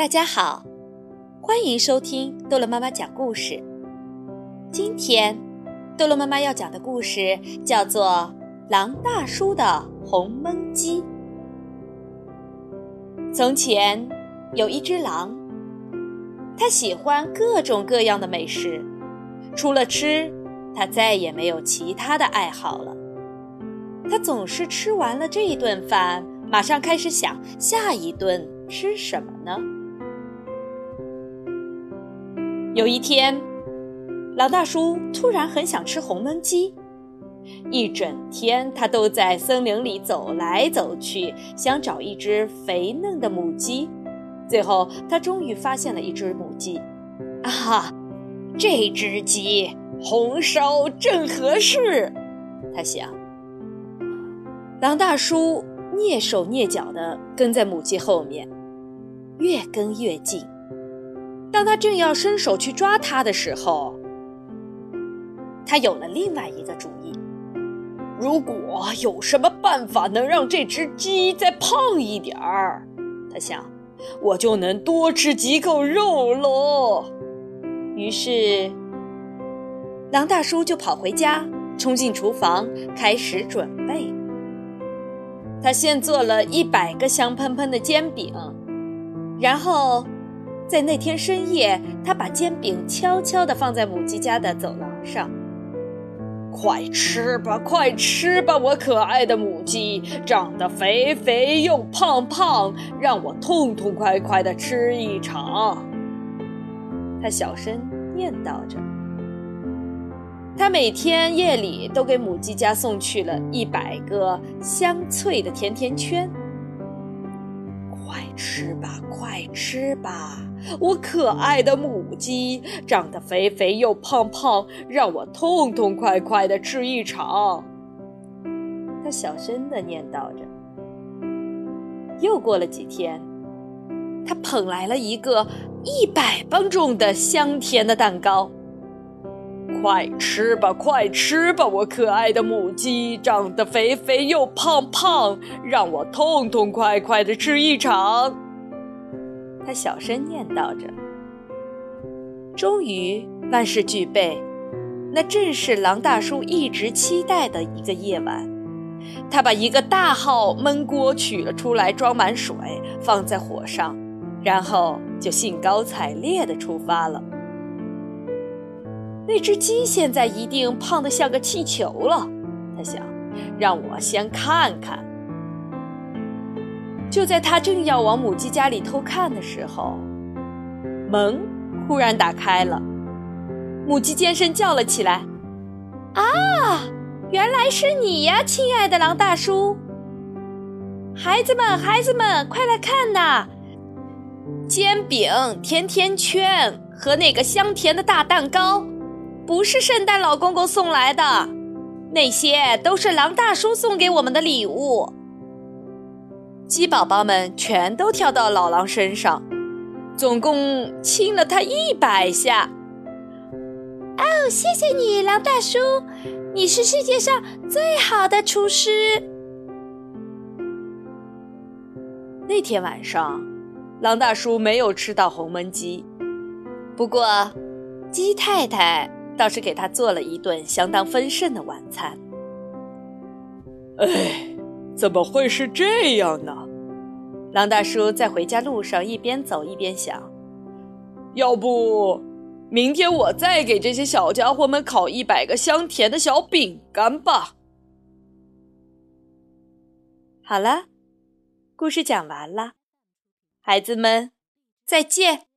大家好，欢迎收听豆乐妈妈讲故事。今天，豆乐妈妈要讲的故事叫做《狼大叔的红焖鸡》。从前有一只狼，它喜欢各种各样的美食，除了吃，它再也没有其他的爱好了。它总是吃完了这一顿饭，马上开始想下一顿吃什么呢？有一天，狼大叔突然很想吃红焖鸡，一整天他都在森林里走来走去，想找一只肥嫩的母鸡。最后，他终于发现了一只母鸡。啊，这只鸡红烧正合适，他想。狼大叔蹑手蹑脚地跟在母鸡后面，越跟越近。当他正要伸手去抓它的时候，他有了另外一个主意。如果有什么办法能让这只鸡再胖一点儿，他想，我就能多吃几口肉喽。于是，狼大叔就跑回家，冲进厨房，开始准备。他先做了一百个香喷喷的煎饼，然后。在那天深夜，他把煎饼悄悄地放在母鸡家的走廊上。快吃吧，快吃吧，我可爱的母鸡，长得肥肥又胖胖，让我痛痛快快地吃一场。他小声念叨着。他每天夜里都给母鸡家送去了一百个香脆的甜甜圈。吃吧，快吃吧！我可爱的母鸡长得肥肥又胖胖，让我痛痛快快的吃一场。他小声的念叨着。又过了几天，他捧来了一个一百磅重的香甜的蛋糕。快吃吧，快吃吧，我可爱的母鸡，长得肥肥又胖胖，让我痛痛快快的吃一场。他小声念叨着。终于万事俱备，那正是狼大叔一直期待的一个夜晚。他把一个大号焖锅取了出来，装满水，放在火上，然后就兴高采烈地出发了。那只鸡现在一定胖得像个气球了，他想，让我先看看。就在他正要往母鸡家里偷看的时候，门忽然打开了，母鸡尖声叫了起来：“啊，原来是你呀，亲爱的狼大叔！孩子们，孩子们，快来看呐！煎饼、甜甜圈和那个香甜的大蛋糕。”不是圣诞老公公送来的，那些都是狼大叔送给我们的礼物。鸡宝宝们全都跳到老狼身上，总共亲了他一百下。哦，谢谢你，狼大叔，你是世界上最好的厨师。那天晚上，狼大叔没有吃到红焖鸡，不过鸡太太。倒是给他做了一顿相当丰盛的晚餐。哎，怎么会是这样呢？狼大叔在回家路上一边走一边想：要不，明天我再给这些小家伙们烤一百个香甜的小饼干吧。好了，故事讲完了，孩子们，再见。